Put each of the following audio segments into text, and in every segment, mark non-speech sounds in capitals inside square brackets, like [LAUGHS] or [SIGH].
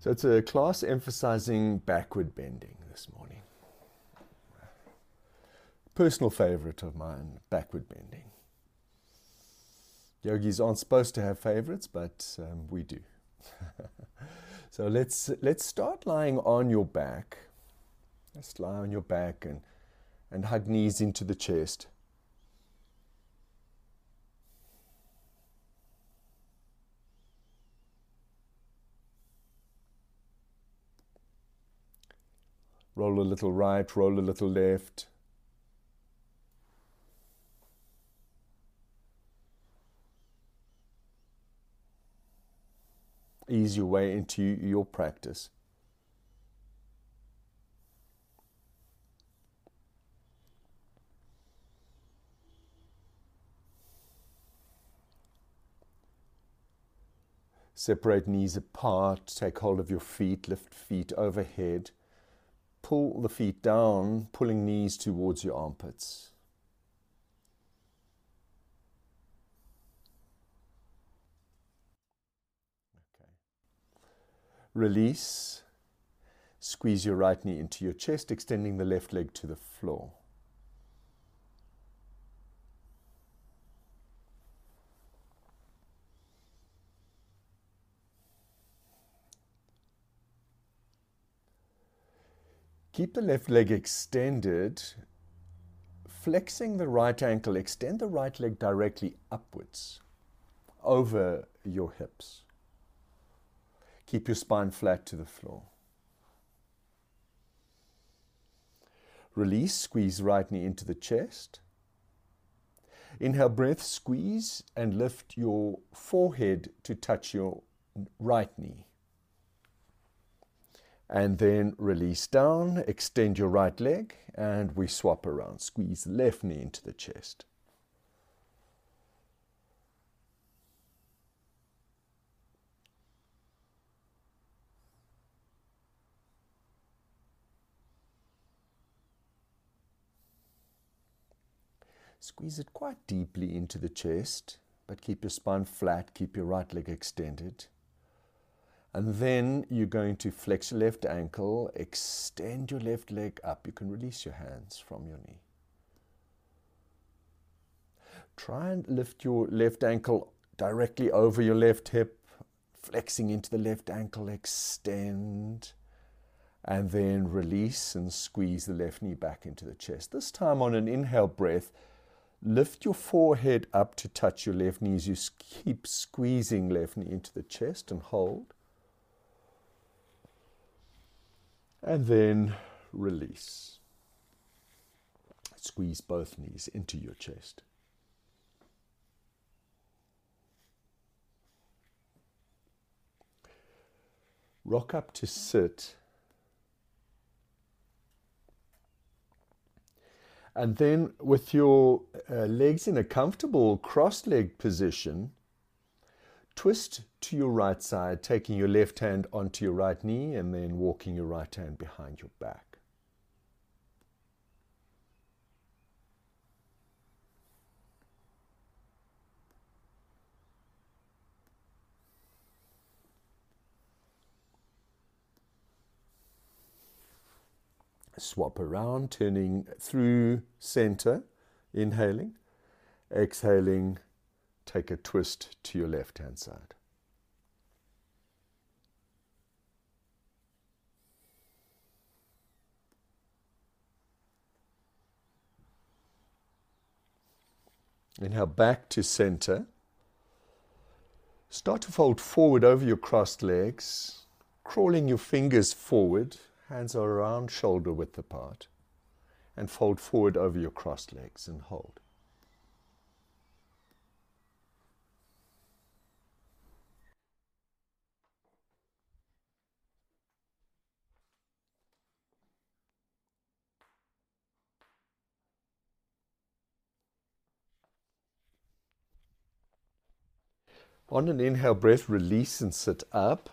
So it's a class emphasizing backward bending this morning. Personal favorite of mine, backward bending. Yogis aren't supposed to have favorites, but um, we do. [LAUGHS] so let's let's start lying on your back. Let's lie on your back and and hug knees into the chest. Roll a little right, roll a little left. Ease your way into your practice. Separate knees apart, take hold of your feet, lift feet overhead pull the feet down, pulling knees towards your armpits. Okay. Release. Squeeze your right knee into your chest, extending the left leg to the floor. Keep the left leg extended, flexing the right ankle. Extend the right leg directly upwards over your hips. Keep your spine flat to the floor. Release, squeeze right knee into the chest. Inhale, breath, squeeze and lift your forehead to touch your right knee and then release down, extend your right leg, and we swap around. Squeeze the left knee into the chest. Squeeze it quite deeply into the chest, but keep your spine flat, keep your right leg extended. And then you're going to flex your left ankle, extend your left leg up. You can release your hands from your knee. Try and lift your left ankle directly over your left hip, flexing into the left ankle, extend, and then release and squeeze the left knee back into the chest. This time on an inhale breath, lift your forehead up to touch your left knee as you keep squeezing left knee into the chest and hold. And then release. Squeeze both knees into your chest. Rock up to sit. And then, with your uh, legs in a comfortable cross leg position, Twist to your right side, taking your left hand onto your right knee and then walking your right hand behind your back. Swap around, turning through center, inhaling, exhaling take a twist to your left hand side. Inhale back to center. Start to fold forward over your crossed legs, crawling your fingers forward, hands are around shoulder width apart, and fold forward over your crossed legs and hold. On an inhale breath, release and sit up.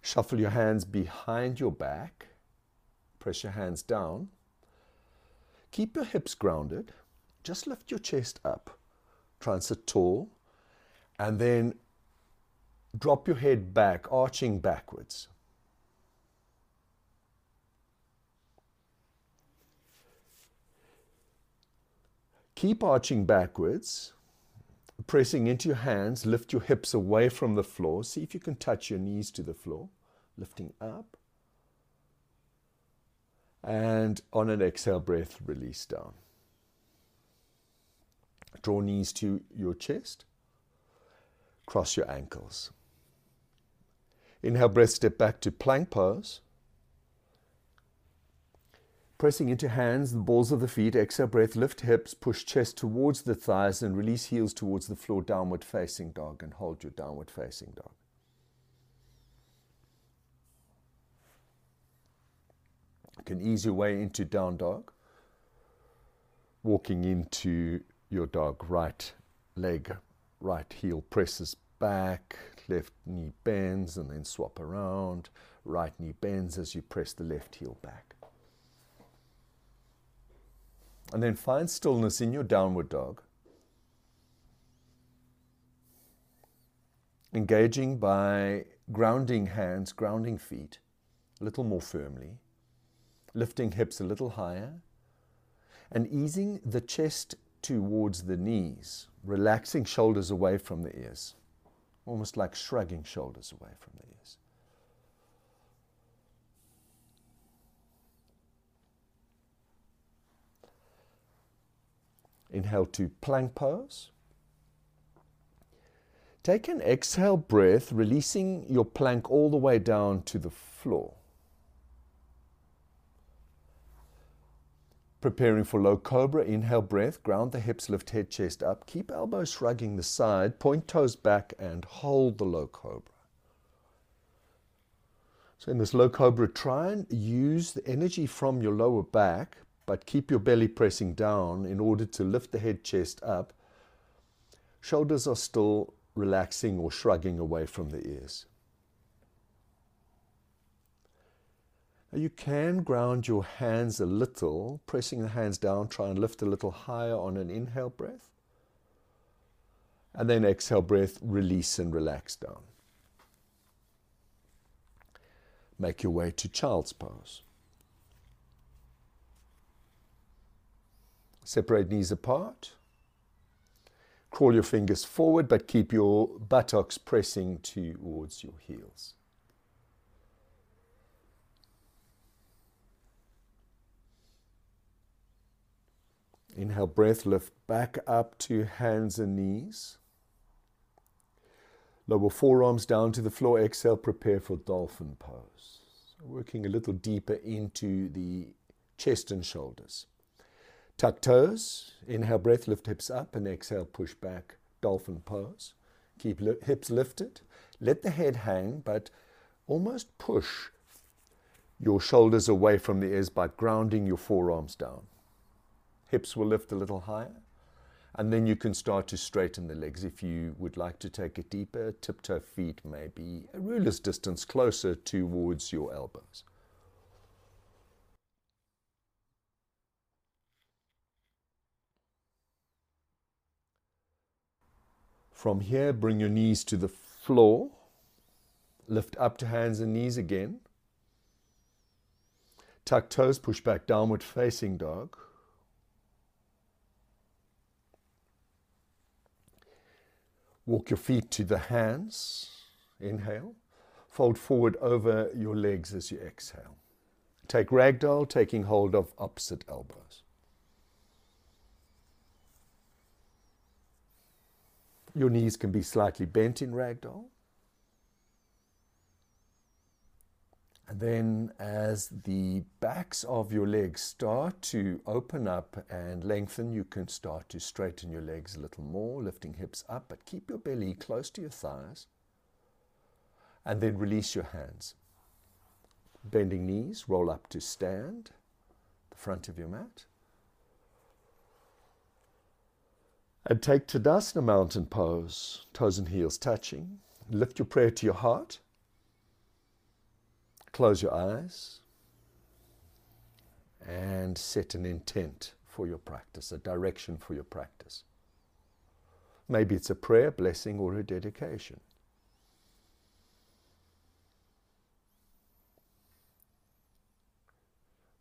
Shuffle your hands behind your back. Press your hands down. Keep your hips grounded. Just lift your chest up. Try and sit tall. And then drop your head back, arching backwards. Keep arching backwards, pressing into your hands. Lift your hips away from the floor. See if you can touch your knees to the floor. Lifting up. And on an exhale breath, release down. Draw knees to your chest. Cross your ankles. Inhale, breath, step back to plank pose. Pressing into hands, the balls of the feet. Exhale breath, lift hips, push chest towards the thighs and release heels towards the floor, downward facing dog, and hold your downward facing dog. You can ease your way into down dog, walking into your dog. Right leg, right heel presses back, left knee bends, and then swap around. Right knee bends as you press the left heel back. And then find stillness in your downward dog. Engaging by grounding hands, grounding feet a little more firmly, lifting hips a little higher, and easing the chest towards the knees, relaxing shoulders away from the ears, almost like shrugging shoulders away from the ears. Inhale to plank pose. Take an exhale breath, releasing your plank all the way down to the floor. Preparing for low cobra, inhale breath, ground the hips, lift head, chest up. Keep elbows shrugging the side, point toes back, and hold the low cobra. So, in this low cobra, try and use the energy from your lower back, but keep your belly pressing down in order to lift the head chest up. Shoulders are still relaxing or shrugging away from the ears. Now you can ground your hands a little, pressing the hands down, try and lift a little higher on an inhale breath. And then exhale breath, release and relax down. Make your way to child's pose. Separate knees apart. Crawl your fingers forward, but keep your buttocks pressing towards your heels. Inhale, breath, lift back up to hands and knees. Lower forearms down to the floor. Exhale, prepare for dolphin pose. Working a little deeper into the chest and shoulders. Tuck toes, inhale breath, lift hips up, and exhale, push back, dolphin pose. Keep li- hips lifted. Let the head hang, but almost push your shoulders away from the ears by grounding your forearms down. Hips will lift a little higher. And then you can start to straighten the legs. If you would like to take it deeper, tiptoe feet maybe a ruler's distance closer towards your elbows. From here, bring your knees to the floor. Lift up to hands and knees again. Tuck toes, push back, downward facing dog. Walk your feet to the hands. Inhale. Fold forward over your legs as you exhale. Take ragdoll, taking hold of opposite elbows. Your knees can be slightly bent in ragdoll. And then, as the backs of your legs start to open up and lengthen, you can start to straighten your legs a little more, lifting hips up, but keep your belly close to your thighs. And then release your hands. Bending knees, roll up to stand, the front of your mat. And take Tadasana mountain pose, toes and heels touching. Lift your prayer to your heart. Close your eyes and set an intent for your practice, a direction for your practice. Maybe it's a prayer, blessing, or a dedication.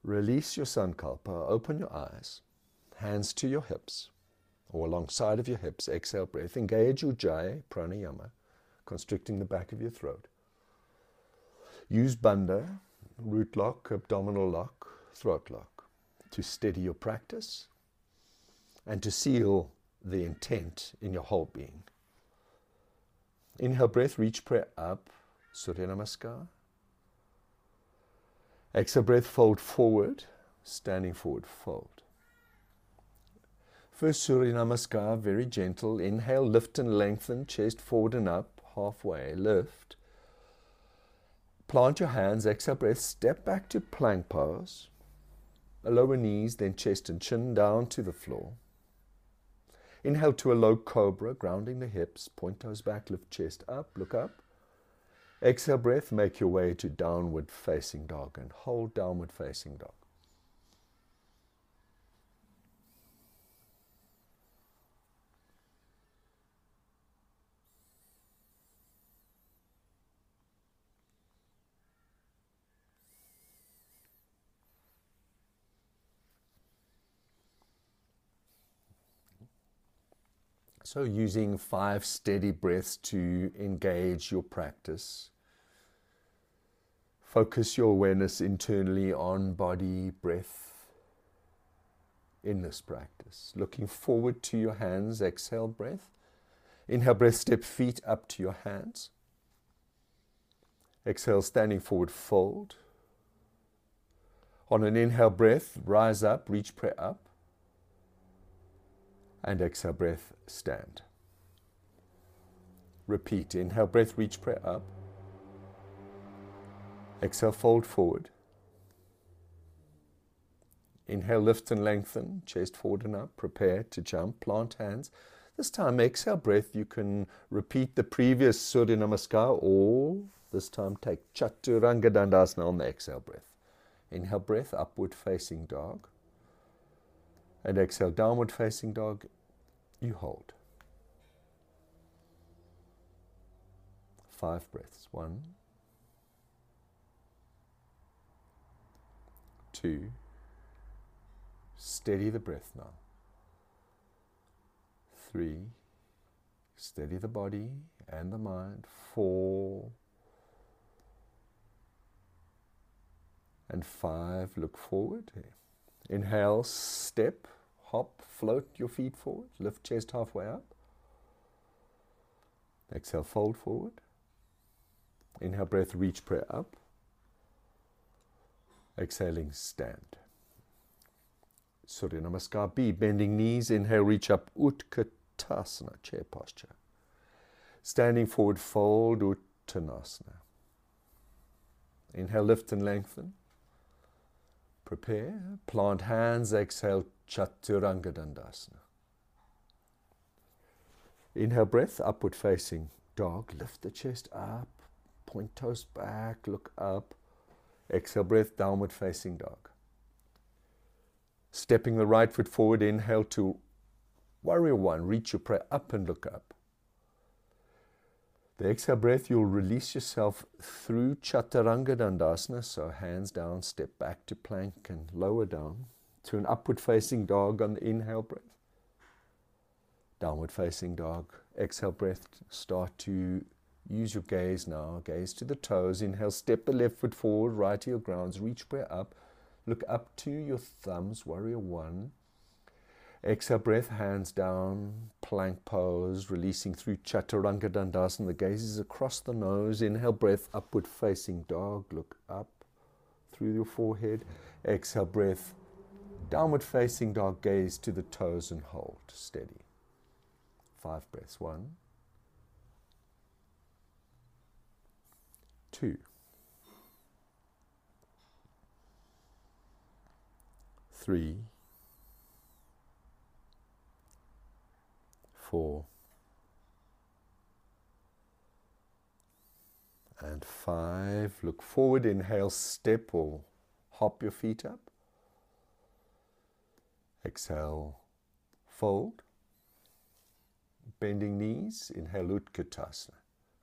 Release your sankalpa, open your eyes, hands to your hips or alongside of your hips. Exhale breath. Engage Ujjayi pranayama, constricting the back of your throat. Use bandha, root lock, abdominal lock, throat lock to steady your practice and to seal the intent in your whole being. Inhale breath, reach prayer up, Surya Namaskar. Exhale breath, fold forward, standing forward, fold. First Surya Namaskar, very gentle. Inhale, lift and lengthen, chest forward and up, halfway, lift. Plant your hands, exhale breath, step back to plank pose. Lower knees, then chest and chin down to the floor. Inhale to a low cobra, grounding the hips, point toes back, lift chest up, look up. Exhale breath, make your way to downward facing dog and hold downward facing dog. So, using five steady breaths to engage your practice. Focus your awareness internally on body, breath in this practice. Looking forward to your hands, exhale breath. Inhale breath, step feet up to your hands. Exhale, standing forward, fold. On an inhale breath, rise up, reach prayer up and exhale breath, stand. Repeat. Inhale breath, reach prayer up. Exhale, fold forward. Inhale, lift and lengthen, chest forward and up. Prepare to jump, plant hands. This time, exhale breath, you can repeat the previous Surya Namaskar or this time take Chaturanga Dandasana on the exhale breath. Inhale breath, upward facing dog and exhale, downward facing dog, you hold. Five breaths. One, two, steady the breath now. Three, steady the body and the mind. Four, and five, look forward. Inhale, step, hop, float your feet forward, lift chest halfway up. Exhale, fold forward. Inhale, breath, reach prayer up. Exhaling, stand. Surya Namaskar B, bending knees, inhale, reach up, Utkatasana, chair posture. Standing forward, fold, Uttanasana. Inhale, lift and lengthen. Prepare. Plant hands. Exhale. Chaturanga Dandasana. Inhale breath. Upward facing dog. Lift the chest up. Point toes back. Look up. Exhale breath. Downward facing dog. Stepping the right foot forward. Inhale to warrior one. Reach your prayer up and look up. The exhale breath, you'll release yourself through Chaturanga Dandasana, so hands down, step back to plank and lower down to an upward facing dog on the inhale breath. Downward facing dog. Exhale breath, start to use your gaze now. Gaze to the toes. Inhale, step the left foot forward, right heel grounds, reach prayer up. Look up to your thumbs, warrior one. Exhale breath, hands down, plank pose, releasing through Chaturanga Dandasana. The gaze is across the nose. Inhale breath, upward facing dog. Look up through your forehead. Exhale breath, downward facing dog. Gaze to the toes and hold steady. Five breaths. One, two, three. Four, and five. Look forward, inhale, step or hop your feet up. Exhale, fold. Bending knees, inhale, Utkatasana.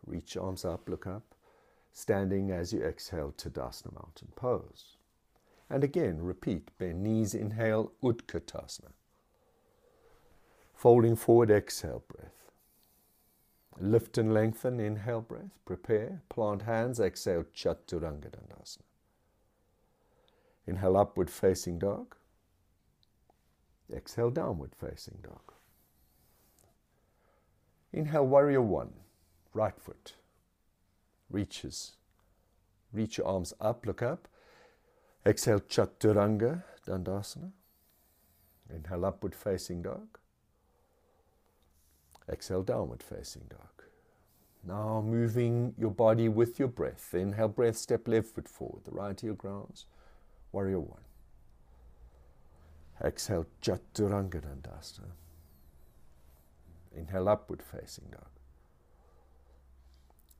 Reach arms up, look up. Standing as you exhale, Tadasana Mountain Pose. And again, repeat. Bend knees, inhale, Utkatasana. Folding forward, exhale, breath. Lift and lengthen, inhale, breath. Prepare, plant hands, exhale, Chaturanga Dandasana. Inhale, upward facing dog. Exhale, downward facing dog. Inhale, warrior one, right foot reaches. Reach your arms up, look up. Exhale, Chaturanga Dandasana. Inhale, upward facing dog. Exhale, downward facing dog. Now moving your body with your breath. Inhale, breath, step left foot forward, the right heel grounds. Warrior one. Exhale, Chaturanga. Inhale, upward facing dog.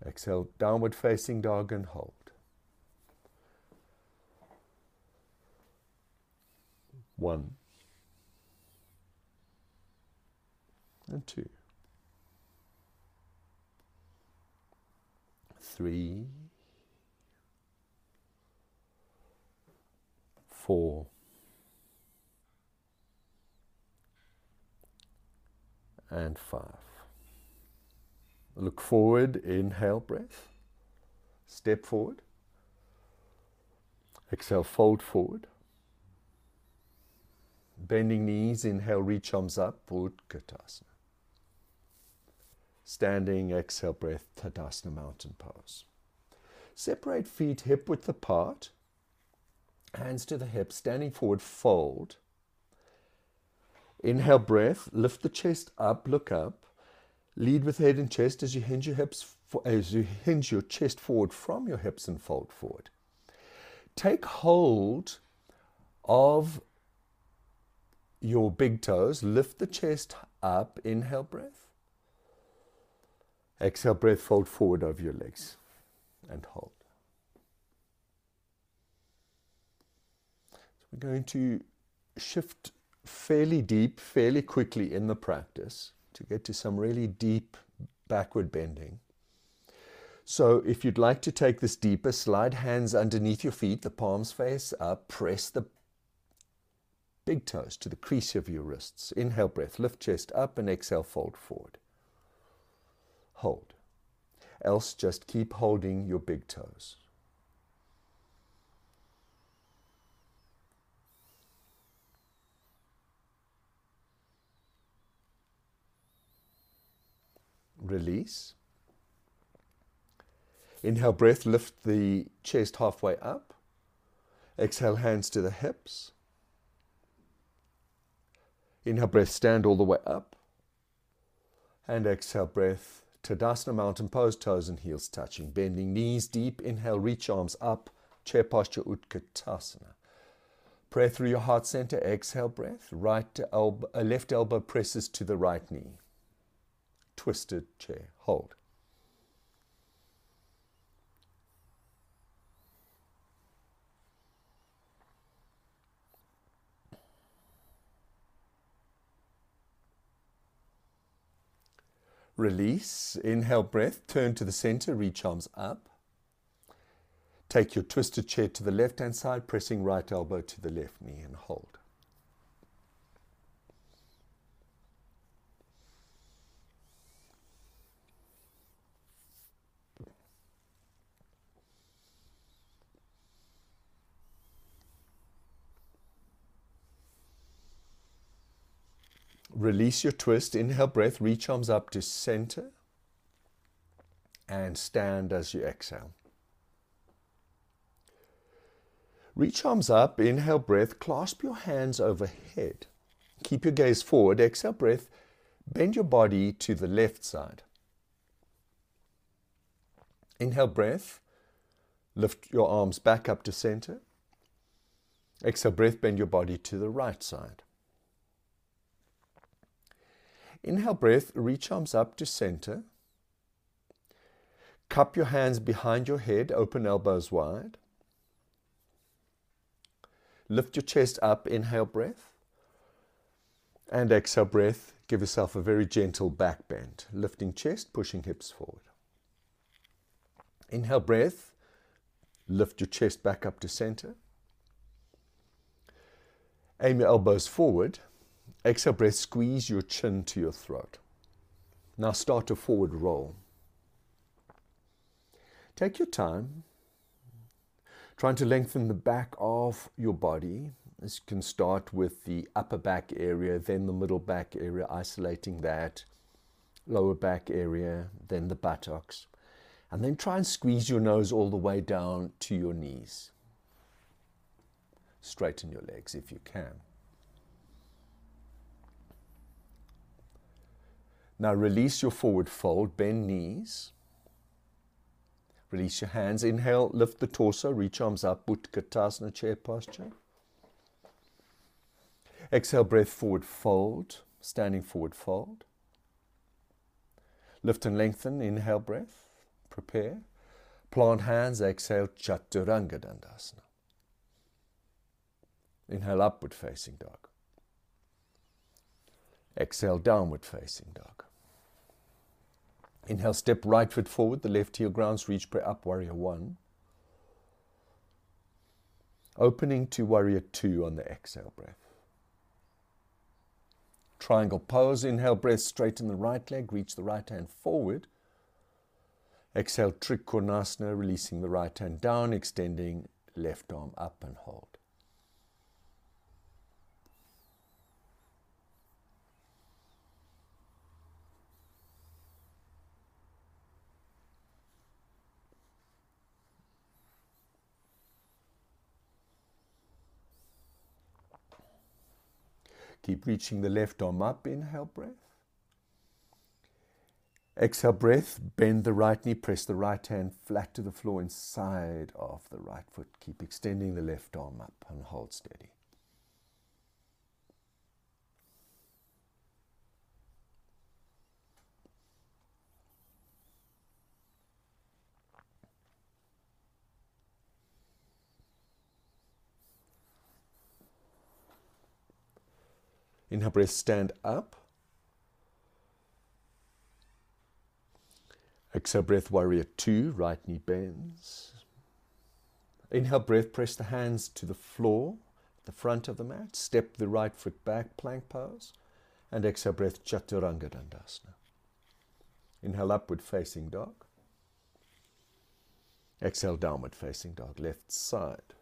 Exhale, downward facing dog and hold. One and two, three, four, and five. Look forward, inhale, breath. Step forward. Exhale, fold forward. Bending knees, inhale, reach arms up, Utkatasana. Standing, exhale, breath, Tadasana, mountain pose. Separate feet hip width apart, hands to the hips, standing forward, fold. Inhale, breath, lift the chest up, look up. Lead with head and chest as you hinge your hips as you hinge your chest forward from your hips and fold forward. Take hold of your big toes, lift the chest up, inhale breath. Exhale breath, fold forward over your legs and hold. So we're going to shift fairly deep, fairly quickly in the practice to get to some really deep backward bending. So if you'd like to take this deeper, slide hands underneath your feet, the palms face up, press the big toes to the crease of your wrists. Inhale breath, lift chest up and exhale, fold forward. Hold. Else just keep holding your big toes. release. Inhale, breath, lift the chest halfway up. Exhale, hands to the hips. Inhale, breath, stand all the way up. And exhale, breath, Tadasana, mountain pose, toes and heels touching. Bending knees deep. Inhale, reach arms up. Chair posture, Utkatasana. Pray through your heart center. Exhale, breath. Right elbow, uh, left elbow presses to the right knee twisted chair. Hold. Release. Inhale breath. Turn to the center. Reach arms up. Take your twisted chair to the left hand side, pressing right elbow to the left knee and hold. Release your twist. Inhale breath. Reach arms up to center. And stand as you exhale. Reach arms up. Inhale breath. Clasp your hands overhead. Keep your gaze forward. Exhale breath. Bend your body to the left side. Inhale breath. Lift your arms back up to center. Exhale breath. Bend your body to the right side. Inhale breath, reach arms up to center. Cup your hands behind your head, open elbows wide. Lift your chest up, inhale breath. And exhale breath, give yourself a very gentle back bend, lifting chest, pushing hips forward. Inhale breath, lift your chest back up to center. Aim your elbows forward. Exhale breath, squeeze your chin to your throat. Now start to forward roll. Take your time, trying to lengthen the back of your body. This can start with the upper back area, then the middle back area, isolating that, lower back area, then the buttocks. And then try and squeeze your nose all the way down to your knees. Straighten your legs if you can. Now release your forward fold, bend knees. Release your hands. Inhale, lift the torso, reach arms up, Utkatasana chair posture. Exhale, breath forward, fold, standing forward, fold. Lift and lengthen, inhale, breath, prepare. Plant hands, exhale, Chaturanga Dandasana. Inhale, upward facing dog. Exhale, downward facing dog. Inhale, step right foot forward, the left heel grounds, reach prayer up, warrior one. Opening to warrior two on the exhale breath. Triangle pose, inhale, breath, straighten the right leg, reach the right hand forward. Exhale, Trikonasana, releasing the right hand down, extending left arm up and hold. Keep reaching the left arm up. Inhale, breath. Exhale, breath. Bend the right knee. Press the right hand flat to the floor inside of the right foot. Keep extending the left arm up and hold steady. Inhale, breath, stand up. Exhale, breath, warrior two, right knee bends. Inhale, breath, press the hands to the floor, the front of the mat. Step the right foot back, plank pose. And exhale, breath, chaturanga dandasana. Inhale, upward facing dog. Exhale, downward facing dog, left side.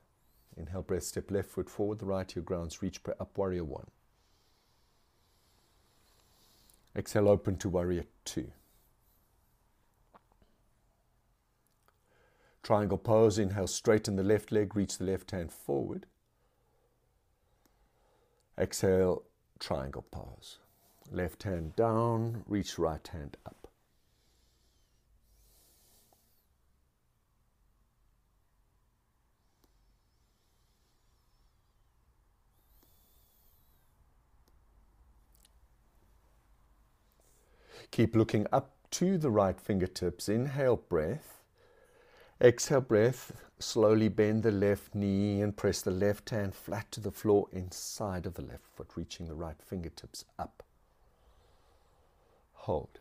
Inhale, breath, step left foot forward, the right heel grounds, reach up, warrior one. Exhale, open to warrior two. Triangle pose, inhale, straighten the left leg, reach the left hand forward. Exhale, triangle pose. Left hand down, reach right hand up. Keep looking up to the right fingertips. Inhale, breath. Exhale, breath. Slowly bend the left knee and press the left hand flat to the floor inside of the left foot, reaching the right fingertips up. Hold.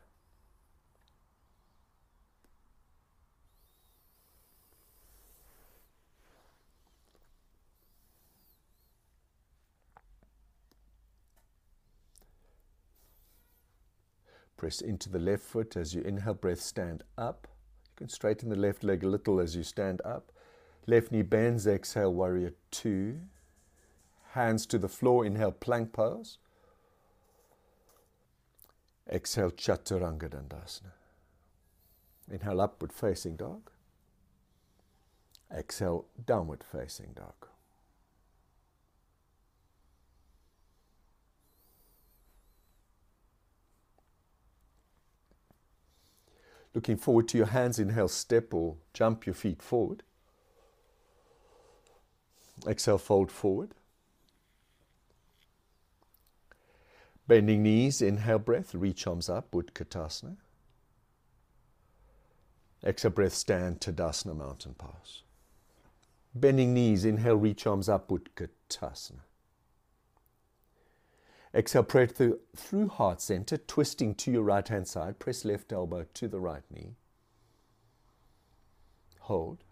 Press into the left foot as you inhale, breath, stand up. You can straighten the left leg a little as you stand up. Left knee bends, exhale, warrior two. Hands to the floor, inhale, plank pose. Exhale, chaturanga dandasana. Inhale, upward facing dog. Exhale, downward facing dog. Looking forward to your hands, inhale, step or jump your feet forward. Exhale, fold forward. Bending knees, inhale breath, reach arms up, Utkatasana. Exhale breath, stand, Tadasana, mountain pose. Bending knees, inhale, reach arms up, Utkatasana. Exhale, pray through, through heart center, twisting to your right hand side. Press left elbow to the right knee. Hold.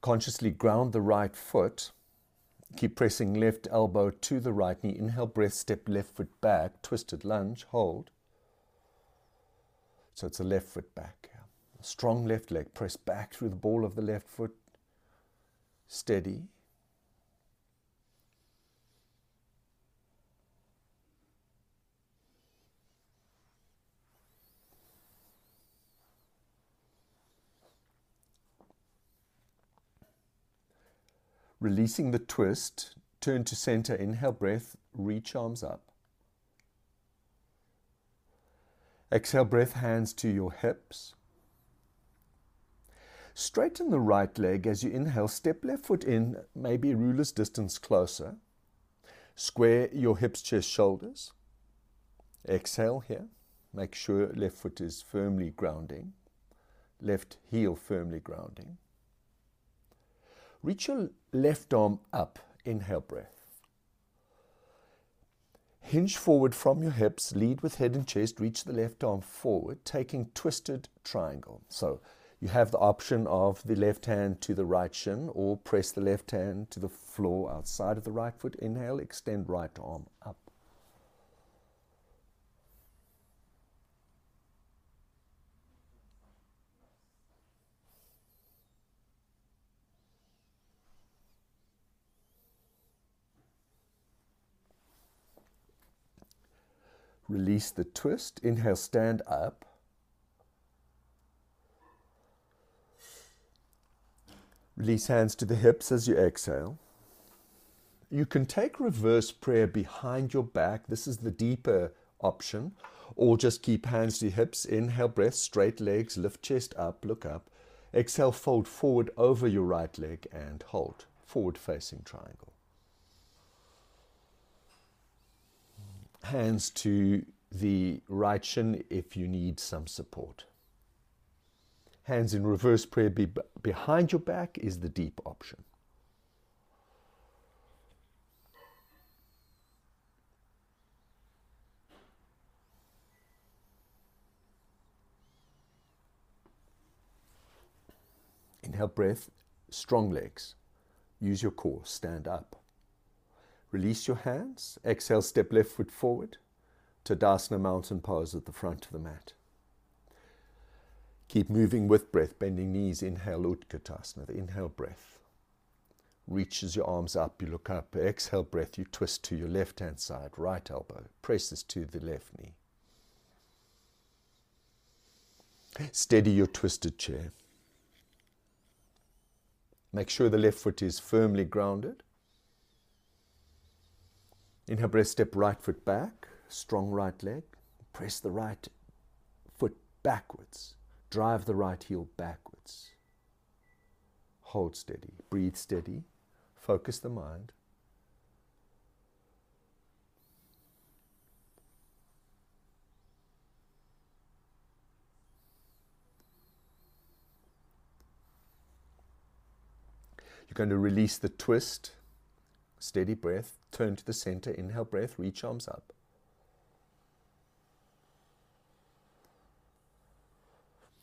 Consciously ground the right foot. Keep pressing left elbow to the right knee. Inhale, breath, step left foot back, twisted lunge, hold. So it's a left foot back. Strong left leg. Press back through the ball of the left foot. Steady. Releasing the twist, turn to center, inhale breath, reach arms up. Exhale breath, hands to your hips. Straighten the right leg as you inhale, step left foot in, maybe ruler's distance closer. Square your hips, chest, shoulders. Exhale here. Make sure left foot is firmly grounding, left heel firmly grounding. Reach your left arm up. Inhale breath. Hinge forward from your hips, lead with head and chest, reach the left arm forward, taking twisted triangle. So you have the option of the left hand to the right shin or press the left hand to the floor outside of the right foot. Inhale, extend right arm up. Release the twist. Inhale, stand up. Release hands to the hips as you exhale. You can take reverse prayer behind your back. This is the deeper option. Or just keep hands to hips. Inhale, breath, straight legs, lift chest up, look up. Exhale, fold forward over your right leg and hold. Forward facing triangle. hands to the right shin if you need some support. Hands in reverse prayer be behind your back is the deep option. Inhale breath, strong legs. Use your core, stand up. Release your hands. Exhale, step left foot forward. To Tadasana mountain pose at the front of the mat. Keep moving with breath, bending knees. Inhale, Utkatasana, the inhale breath. Reaches your arms up, you look up. Exhale breath, you twist to your left hand side, right elbow, presses to the left knee. Steady your twisted chair. Make sure the left foot is firmly grounded. Inhale, breath, step right foot back, strong right leg. Press the right foot backwards. Drive the right heel backwards. Hold steady. Breathe steady. Focus the mind. You're going to release the twist Steady breath, turn to the center, inhale breath, reach arms up.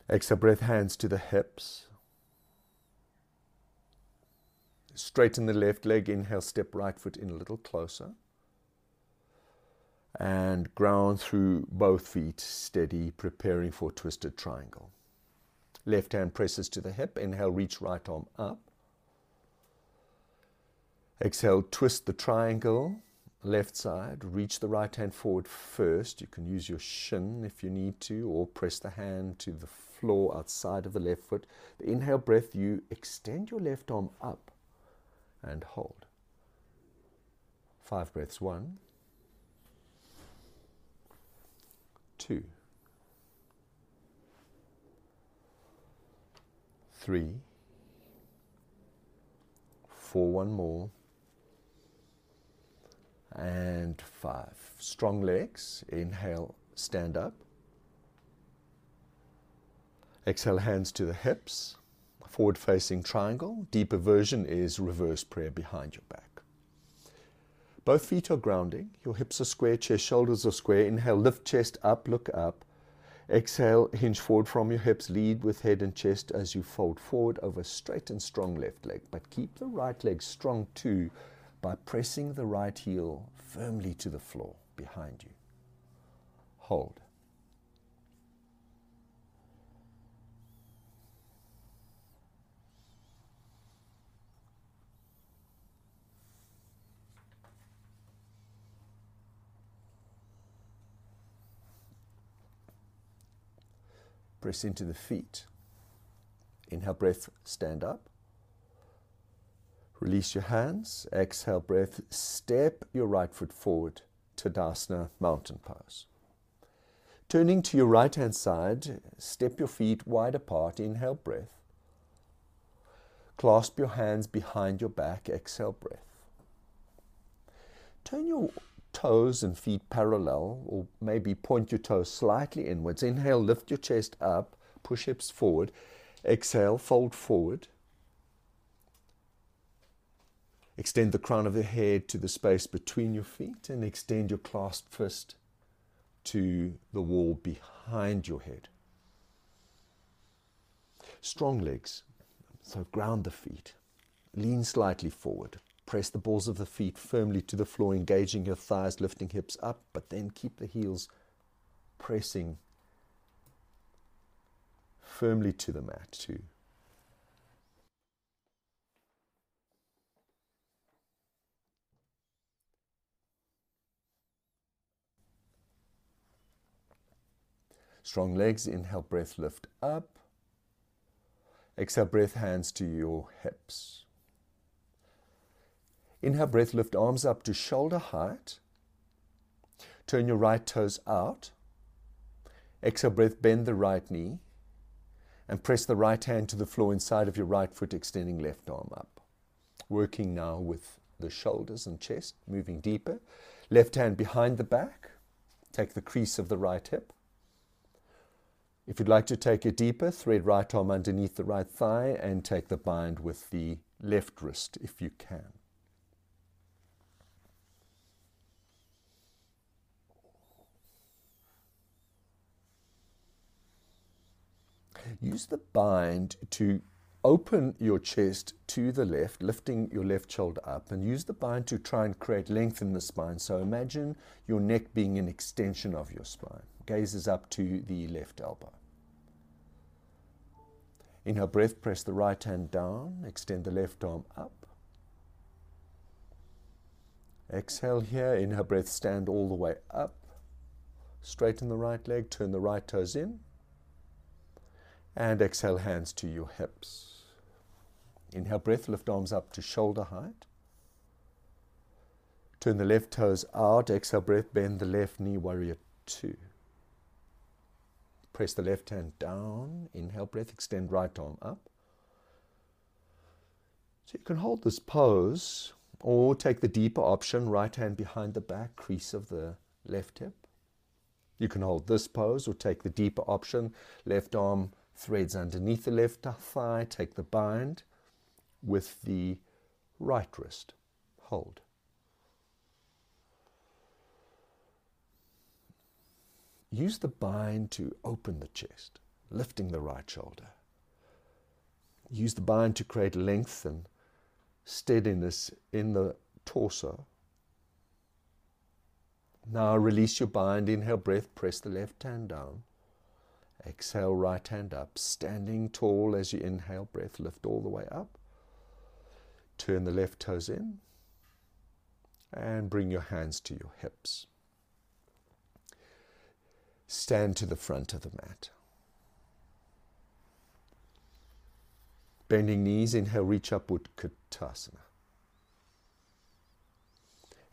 Exhale breath, hands to the hips. Straighten the left leg, inhale, step right foot in a little closer. And ground through both feet, steady, preparing for twisted triangle. Left hand presses to the hip, inhale, reach right arm up. Exhale, twist the triangle, left side, reach the right hand forward first. You can use your shin if you need to, or press the hand to the floor outside of the left foot. The inhale breath, you extend your left arm up and hold. Five breaths. One, two, three, four, one more and five. Strong legs. Inhale, stand up. Exhale, hands to the hips. Forward facing triangle. Deeper version is reverse prayer behind your back. Both feet are grounding. Your hips are square, chest, shoulders are square. Inhale, lift chest up, look up. Exhale, hinge forward from your hips, lead with head and chest as you fold forward over straight and strong left leg. But keep the right leg strong too by pressing the right heel firmly to the floor behind you. Hold. Press into the feet. Inhale, breath, stand up. Release your hands. Exhale, breath, step your right foot forward. to Tadasana, mountain pose. Turning to your right hand side, step your feet wide apart. Inhale, breath. Clasp your hands behind your back. Exhale, breath. Turn your toes and feet parallel, or maybe point your toes slightly inwards. Inhale, lift your chest up, push hips forward. Exhale, fold forward. Extend the crown of the head to the space between your feet and extend your clasped fist to the wall behind your head. Strong legs, so ground the feet. Lean slightly forward. Press the balls of the feet firmly to the floor, engaging your thighs, lifting hips up, but then keep the heels pressing firmly to the mat too. Strong legs, inhale, breath, lift up. Exhale, breath, hands to your hips. Inhale, breath, lift arms up to shoulder height. Turn your right toes out. Exhale, breath, bend the right knee. And press the right hand to the floor inside of your right foot, extending left arm up. Working now with the shoulders and chest, moving deeper. Left hand behind the back. Take the crease of the right hip. If you'd like to take it deeper, thread right arm underneath the right thigh and take the bind with the left wrist if you can. Use the bind to open your chest to the left, lifting your left shoulder up, and use the bind to try and create length in the spine. So imagine your neck being an extension of your spine. Gazes up to the left elbow. Inhale, breath, press the right hand down, extend the left arm up. Exhale here, inhale, breath, stand all the way up. Straighten the right leg, turn the right toes in. And exhale, hands to your hips. Inhale, breath, lift arms up to shoulder height. Turn the left toes out. Exhale, breath, bend the left knee, warrior two. Press the left hand down. Inhale, breath, extend right arm up. So you can hold this pose or take the deeper option, right hand behind the back, crease of the left hip. You can hold this pose or take the deeper option, left arm threads underneath the left thigh, take the bind with the right wrist. Hold. Use the bind to open the chest, lifting the right shoulder. Use the bind to create length and steadiness in the torso. Now release your bind, inhale breath, press the left hand down. Exhale, right hand up, standing tall as you inhale, breath lift all the way up. Turn the left toes in and bring your hands to your hips. Stand to the front of the mat. Bending knees, inhale, reach upward, Uttanasana.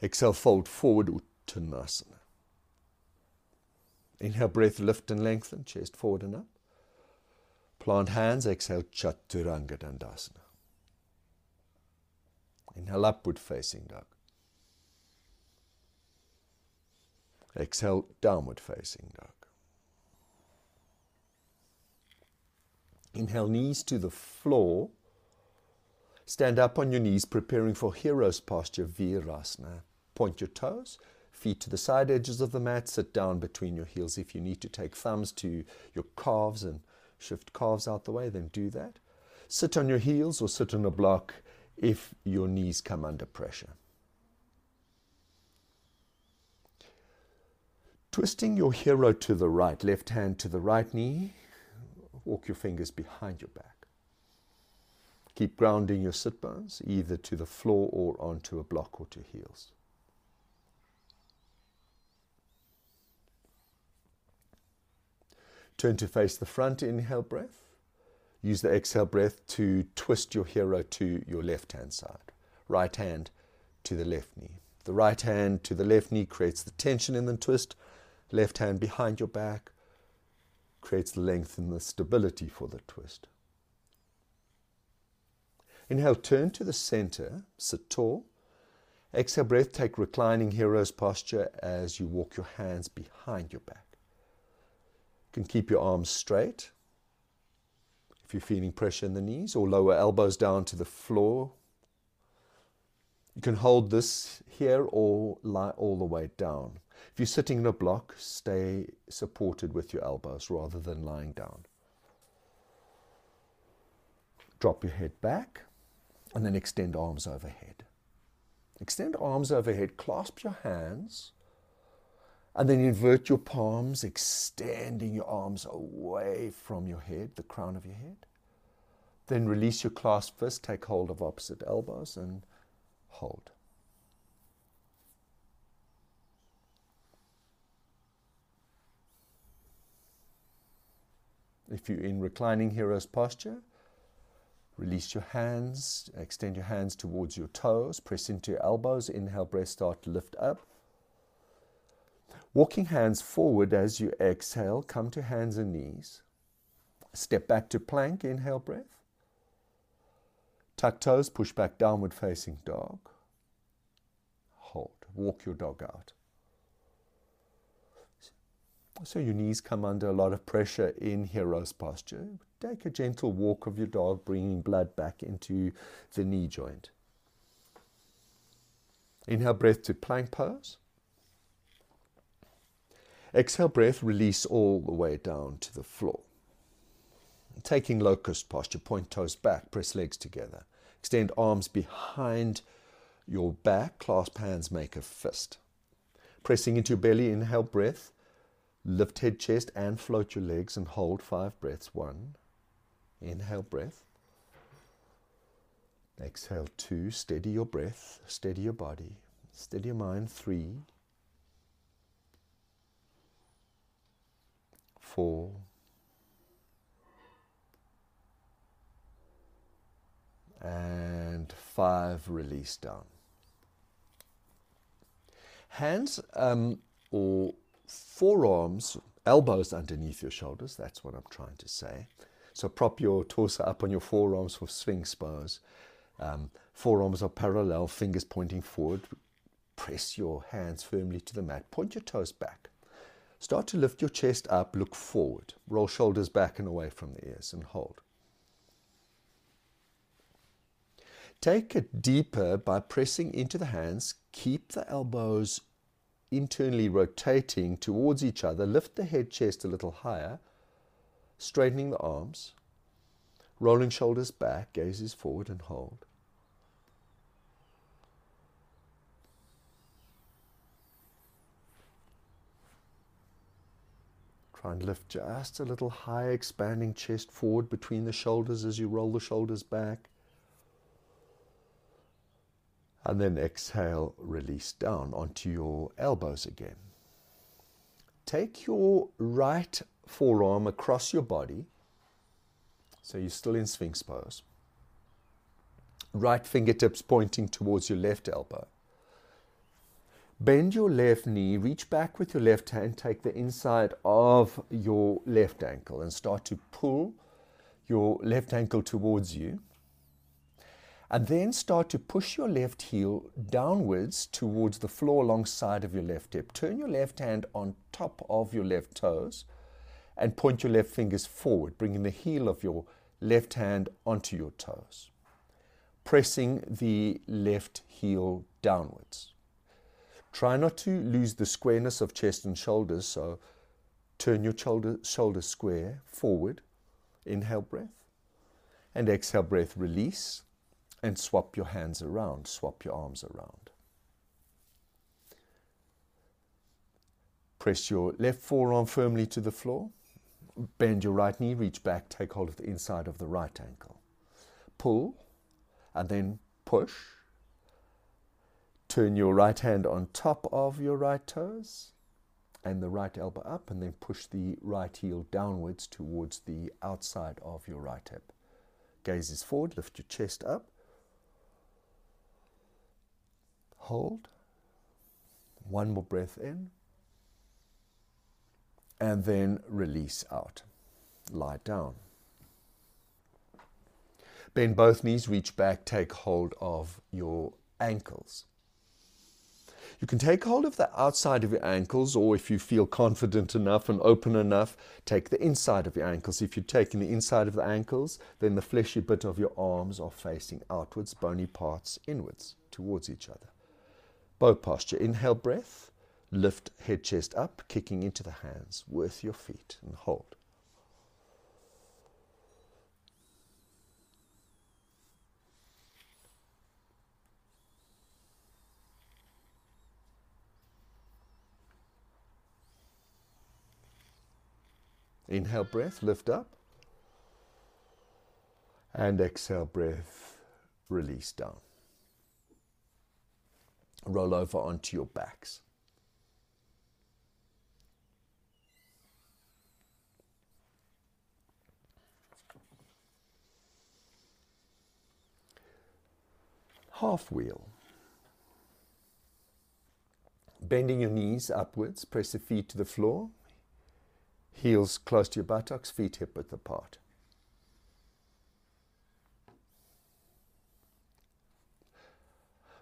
Exhale, fold forward, Uttanasana. Inhale, breath, lift and lengthen, chest forward and up. Plant hands, exhale, Chaturanga Dandasana. Inhale, upward facing dog. Exhale, downward facing dog. Inhale, knees to the floor. Stand up on your knees, preparing for hero's posture, Virasana. Point your toes, Feet to the side edges of the mat, sit down between your heels. If you need to take thumbs to your calves and shift calves out the way, then do that. Sit on your heels or sit on a block if your knees come under pressure. Twisting your hero to the right, left hand to the right knee, walk your fingers behind your back. Keep grounding your sit bones either to the floor or onto a block or to heels. Turn to face the front, inhale breath. Use the exhale breath to twist your hero to your left hand side. Right hand to the left knee. The right hand to the left knee creates the tension in the twist. Left hand behind your back creates the length and the stability for the twist. Inhale, turn to the center, sit tall. Exhale, breath, take reclining hero's posture as you walk your hands behind your back can keep your arms straight. If you're feeling pressure in the knees or lower elbows down to the floor, you can hold this here or lie all the way down. If you're sitting in a block, stay supported with your elbows rather than lying down. Drop your head back and then extend arms overhead. Extend arms overhead, clasp your hands and then invert your palms, extending your arms away from your head, the crown of your head. Then release your clasped fist, take hold of opposite elbows, and hold. If you're in reclining hero's posture, release your hands, extend your hands towards your toes, press into your elbows, inhale, breath start to lift up. Walking hands forward as you exhale, come to hands and knees. Step back to plank, inhale breath. Tuck toes, push back downward facing dog. Hold. Walk your dog out. So your knees come under a lot of pressure in hero's posture. Take a gentle walk of your dog, bringing blood back into the knee joint. Inhale breath to plank pose. Exhale breath, release all the way down to the floor. Taking locust posture, point toes back, press legs together. Extend arms behind your back, clasp hands, make a fist. Pressing into your belly, inhale breath. Lift head, chest, and float your legs and hold five breaths. One. Inhale breath. Exhale two. Steady your breath, steady your body, steady your mind. Three. Four, and five, release down. Hands um, or forearms, elbows underneath your shoulders, that's what I'm trying to say. So prop your torso up on your forearms for Sphinx pose. Um, forearms are parallel, fingers pointing forward. Press your hands firmly to the mat. Point your toes back. Start to lift your chest up, look forward. Roll shoulders back and away from the ears and hold. Take it deeper by pressing into the hands. Keep the elbows internally rotating towards each other. Lift the head chest a little higher, straightening the arms. Rolling shoulders back, gazes forward and hold. Try and lift just a little higher, expanding chest forward between the shoulders as you roll the shoulders back. And then exhale, release down onto your elbows again. Take your right forearm across your body. So you're still in Sphinx pose. Right fingertips pointing towards your left elbow. Bend your left knee, reach back with your left hand, take the inside of your left ankle and start to pull your left ankle towards you. And then start to push your left heel downwards towards the floor alongside of your left hip. Turn your left hand on top of your left toes and point your left fingers forward, bringing the heel of your left hand onto your toes, pressing the left heel downwards. Try not to lose the squareness of chest and shoulders, so turn your shoulder, shoulders square forward. Inhale breath. And exhale breath, release. And swap your hands around, swap your arms around. Press your left forearm firmly to the floor. Bend your right knee, reach back, take hold of the inside of the right ankle. Pull, and then push. Turn your right hand on top of your right toes and the right elbow up, and then push the right heel downwards towards the outside of your right hip. Gaze is forward, lift your chest up. Hold. One more breath in and then release out. Lie down. Bend both knees, reach back, take hold of your ankles. You can take hold of the outside of your ankles, or if you feel confident enough and open enough, take the inside of your ankles. If you're taking the inside of the ankles, then the fleshy bit of your arms are facing outwards, bony parts inwards towards each other. Bow posture. Inhale breath. Lift head chest up, kicking into the hands with your feet and hold. Inhale breath, lift up. And exhale breath, release down. Roll over onto your backs. half wheel. Bending your knees upwards, press the feet to the floor, heels close to your buttocks, feet hip width apart.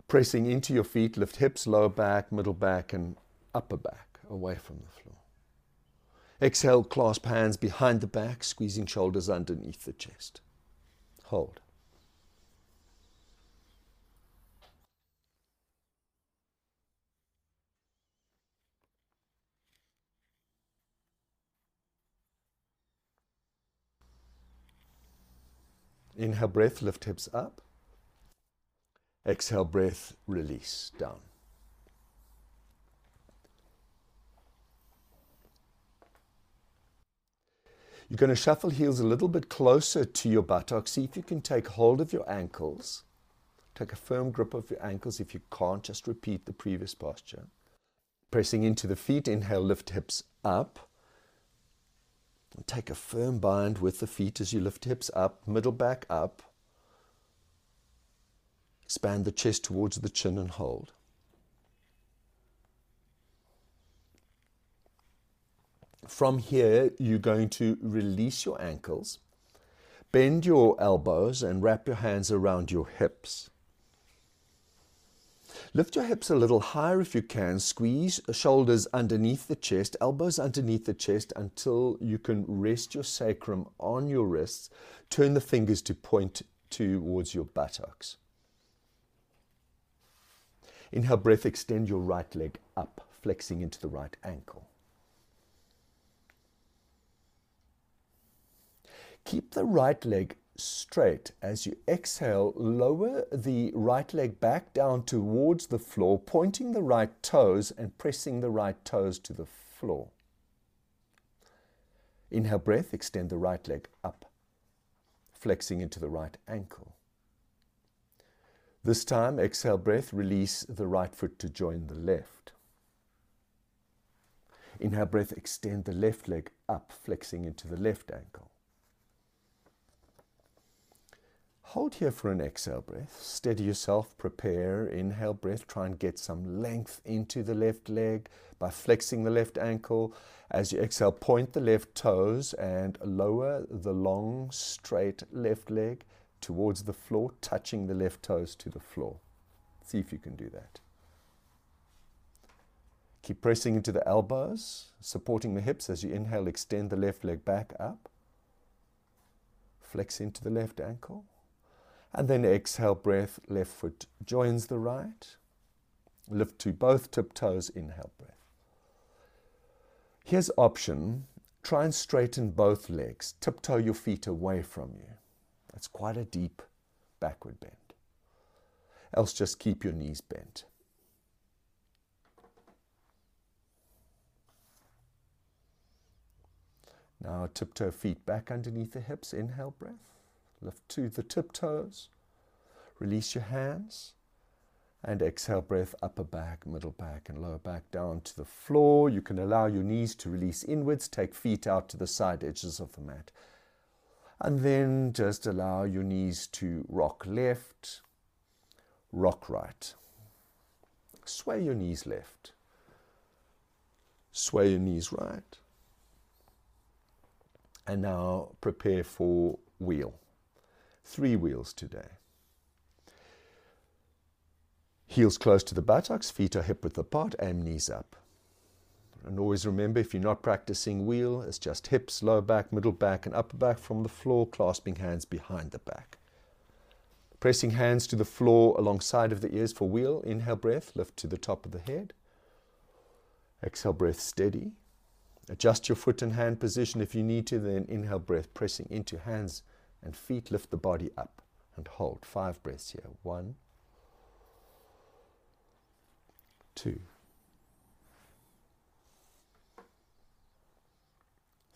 Pressing into your feet, lift hips, lower back, middle back, and upper back away from the floor. Exhale, clasp hands behind the back, squeezing shoulders underneath the chest. Hold. Inhale breath, lift hips up. Exhale breath, release down. You're going to shuffle heels a little bit closer to your buttocks. See if you can take hold of your ankles. Take a firm grip of your ankles. If you can't, just repeat the previous posture. Pressing into the feet, inhale, lift hips up. Take a firm bind with the feet as you lift hips up, middle back up. Expand the chest towards the chin and hold. From here, you're going to release your ankles, bend your elbows, and wrap your hands around your hips. Lift your hips a little higher if you can. Squeeze shoulders underneath the chest, elbows underneath the chest until you can rest your sacrum on your wrists. Turn the fingers to point towards your buttocks. Inhale, breath, extend your right leg up, flexing into the right ankle. Keep the right leg straight. As you exhale, lower the right leg back down towards the floor, pointing the right toes and pressing the right toes to the floor. Inhale breath, extend the right leg up, flexing into the right ankle. This time, exhale breath, release the right foot to join the left. Inhale breath, extend the left leg up, flexing into the left ankle. Hold here for an exhale breath. Steady yourself, prepare. Inhale breath. Try and get some length into the left leg by flexing the left ankle. As you exhale, point the left toes and lower the long, straight left leg towards the floor, touching the left toes to the floor. See if you can do that. Keep pressing into the elbows, supporting the hips as you inhale, extend the left leg back up. Flex into the left ankle. And then exhale breath, left foot joins the right. Lift to both tiptoes, inhale breath. Here's option. Try and straighten both legs. Tiptoe your feet away from you. That's quite a deep backward bend. Else just keep your knees bent. Now tiptoe feet back underneath the hips. Inhale breath. Lift to the tiptoes. Release your hands. And exhale breath, upper back, middle back, and lower back down to the floor. You can allow your knees to release inwards. Take feet out to the side edges of the mat. And then just allow your knees to rock left, rock right. Sway your knees left. Sway your knees right. And now prepare for wheel. Three wheels today. Heels close to the buttocks, feet are hip width apart, and knees up. And always remember if you're not practicing wheel, it's just hips, lower back, middle back, and upper back from the floor, clasping hands behind the back. Pressing hands to the floor alongside of the ears for wheel. Inhale breath, lift to the top of the head. Exhale breath, steady. Adjust your foot and hand position if you need to, then inhale breath, pressing into hands and feet, lift the body up and hold. Five breaths here. One, two,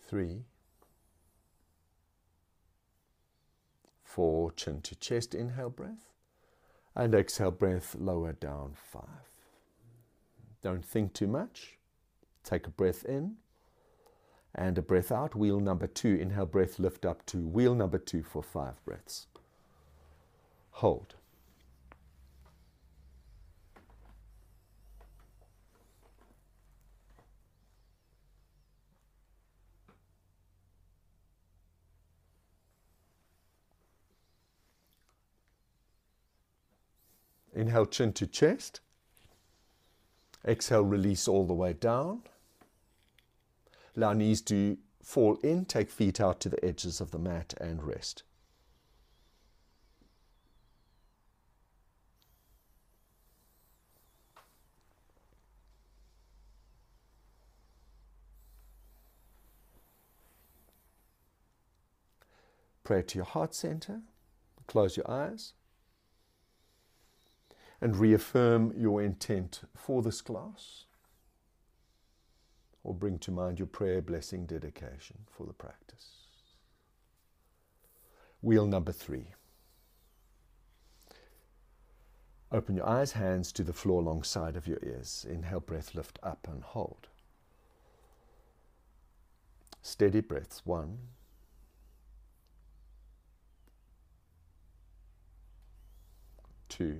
three, four, chin to chest, inhale breath, and exhale breath, lower down, five. Don't think too much. Take a breath in and a breath out. Wheel number two, inhale breath, lift up to wheel number two for five breaths. Hold. Inhale, chin to chest. Exhale, release all the way down. Allow knees to fall in, take feet out to the edges of the mat and rest. Pray to your heart center. Close your eyes. And reaffirm your intent for this class or bring to mind your prayer, blessing, dedication for the practice. Wheel number three. Open your eyes, hands to the floor alongside of your ears. Inhale, breath, lift up and hold. Steady breaths. One, two,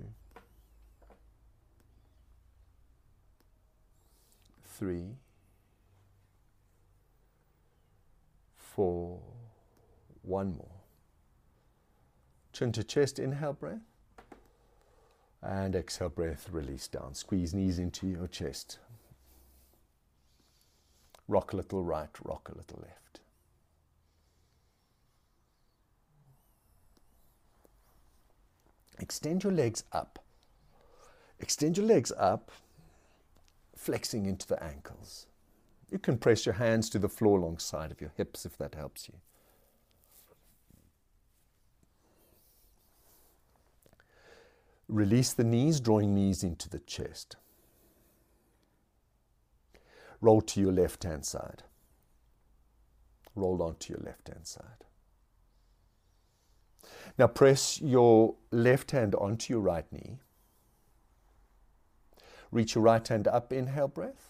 three, four, one more. Chin to chest, inhale breath. And exhale breath, release down. Squeeze knees into your chest. Rock a little right, rock a little left. Extend your legs up. Extend your legs up, flexing into the ankles. You can press your hands to the floor alongside of your hips if that helps you. Release the knees, drawing knees into the chest. Roll to your left hand side. Roll onto your left hand side. Now press your left hand onto your right knee. Reach your right hand up, inhale breath.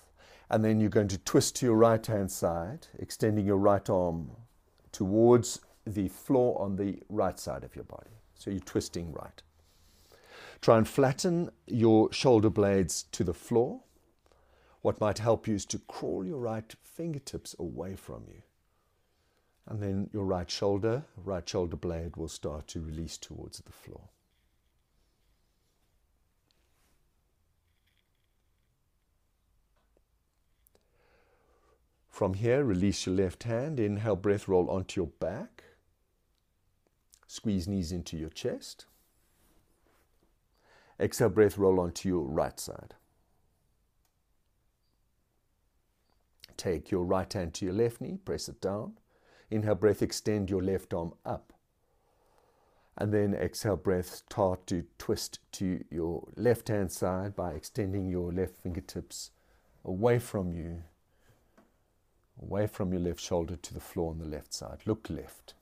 And then you're going to twist to your right hand side, extending your right arm towards the floor on the right side of your body. So you're twisting right. Try and flatten your shoulder blades to the floor. What might help you is to crawl your right fingertips away from you. And then your right shoulder, right shoulder blade will start to release towards the floor. From here, release your left hand. Inhale, breath roll onto your back. Squeeze knees into your chest. Exhale, breath roll onto your right side. Take your right hand to your left knee, press it down. Inhale, breath, extend your left arm up. And then exhale, breath, start to twist to your left hand side by extending your left fingertips away from you away from your left shoulder to the floor on the left side. Look left.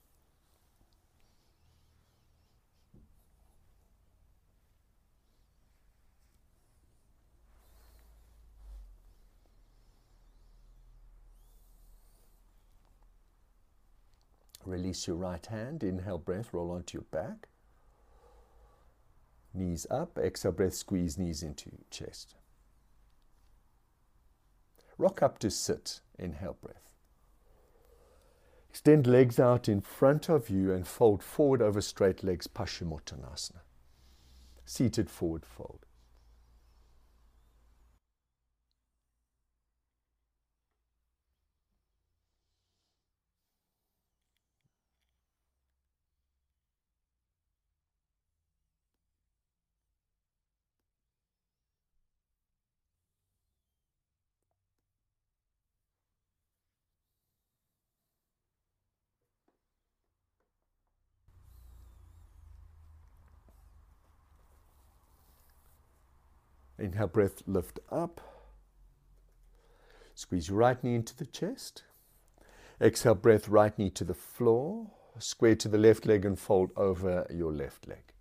Release your right hand. Inhale, breath, roll onto your back. Knees up. Exhale, breath, squeeze knees into chest. Rock up to sit. Inhale, breath. Extend legs out in front of you and fold forward over straight legs, Paschimottanasana. Seated forward fold. Inhale, breath, lift up. Squeeze your right knee into the chest. Exhale, breath, right knee to the floor. Square to the left leg and fold over your left leg.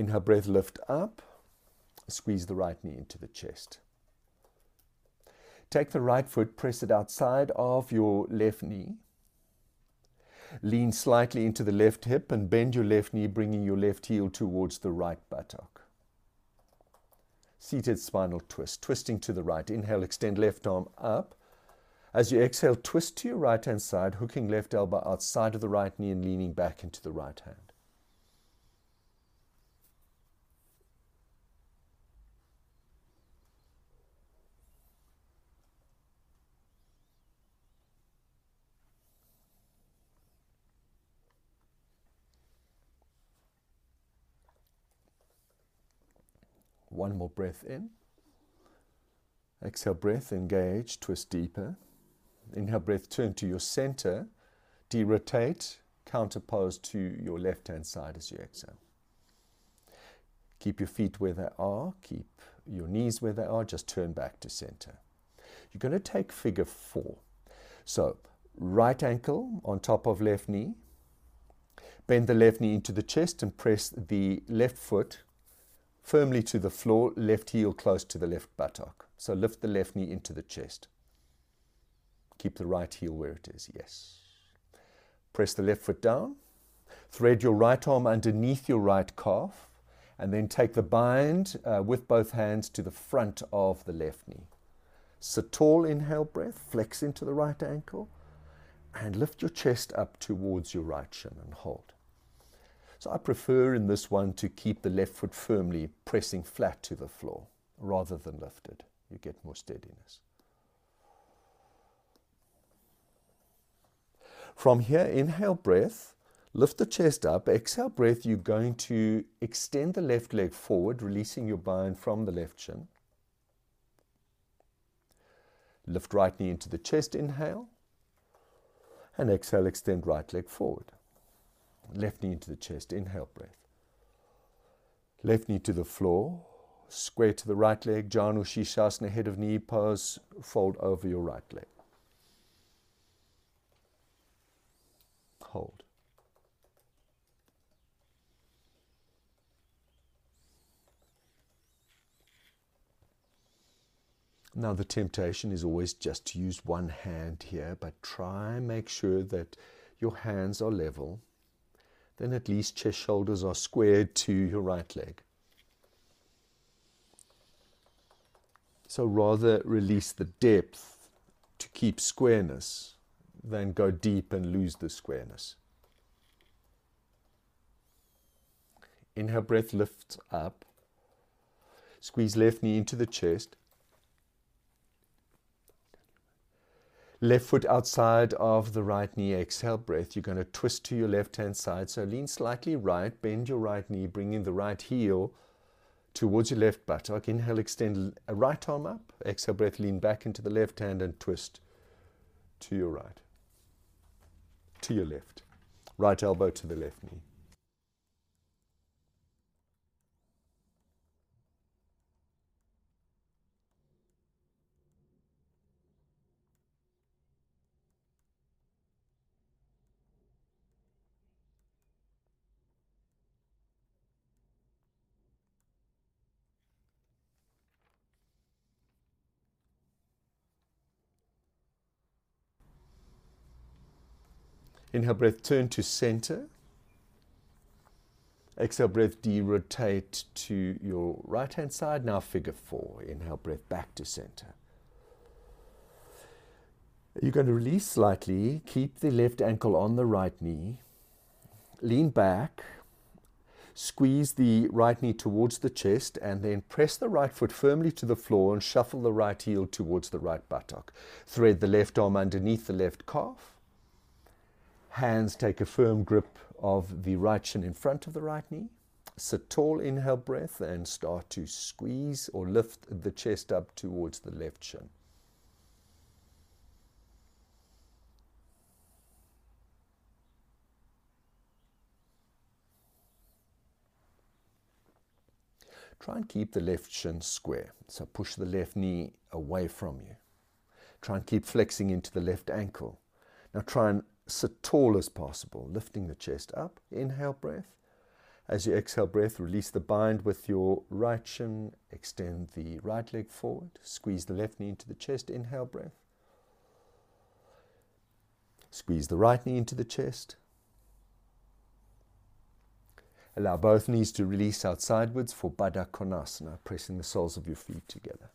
Inhale, breath, lift up. Squeeze the right knee into the chest. Take the right foot, press it outside of your left knee. Lean slightly into the left hip and bend your left knee, bringing your left heel towards the right buttock. Seated spinal twist, twisting to the right. Inhale, extend left arm up. As you exhale, twist to your right hand side, hooking left elbow outside of the right knee and leaning back into the right hand. One more breath in. Exhale, breath, engage, twist deeper. Inhale, breath, turn to your center. De-rotate, counterpose to your left-hand side as you exhale. Keep your feet where they are. Keep your knees where they are. Just turn back to center. You're going to take figure four. So, right ankle on top of left knee. Bend the left knee into the chest and press the left foot firmly to the floor, left heel close to the left buttock. So lift the left knee into the chest. Keep the right heel where it is, yes. Press the left foot down. Thread your right arm underneath your right calf. And then take the bind uh, with both hands to the front of the left knee. Sit tall, inhale breath, flex into the right ankle, and lift your chest up towards your right shin and hold. So I prefer in this one to keep the left foot firmly pressing flat to the floor rather than lifted. You get more steadiness. From here, inhale breath, lift the chest up. Exhale breath, you're going to extend the left leg forward, releasing your bind from the left shin. Lift right knee into the chest, inhale. And exhale, extend right leg forward. Left knee into the chest. Inhale, breath. Left knee to the floor. Square to the right leg. Janu Shirshasana, head of knee pose. Fold over your right leg. Hold. Now, the temptation is always just to use one hand here, but try and make sure that your hands are level then at least chest shoulders are squared to your right leg. So rather release the depth to keep squareness than go deep and lose the squareness. Inhale, breath lifts up. Squeeze left knee into the chest. Left foot outside of the right knee. Exhale, breath. You're going to twist to your left hand side. So lean slightly right, bend your right knee, bringing the right heel towards your left buttock. Inhale, extend right arm up. Exhale, breath, lean back into the left hand and twist to your right, to your left. Right elbow to the left knee. Inhale, breath, turn to center. Exhale, breath, de-rotate to your right-hand side. Now figure four. Inhale, breath, back to center. You're going to release slightly. Keep the left ankle on the right knee. Lean back. Squeeze the right knee towards the chest and then press the right foot firmly to the floor and shuffle the right heel towards the right buttock. Thread the left arm underneath the left calf Hands take a firm grip of the right shin in front of the right knee. Sit tall, inhale breath, and start to squeeze or lift the chest up towards the left shin. Try and keep the left shin square. So push the left knee away from you. Try and keep flexing into the left ankle. Now try and sit tall as possible, lifting the chest up. Inhale breath. As you exhale breath, release the bind with your right shin. Extend the right leg forward. Squeeze the left knee into the chest. Inhale breath. Squeeze the right knee into the chest. Allow both knees to release out sidewards for Baddha Konasana, pressing the soles of your feet together.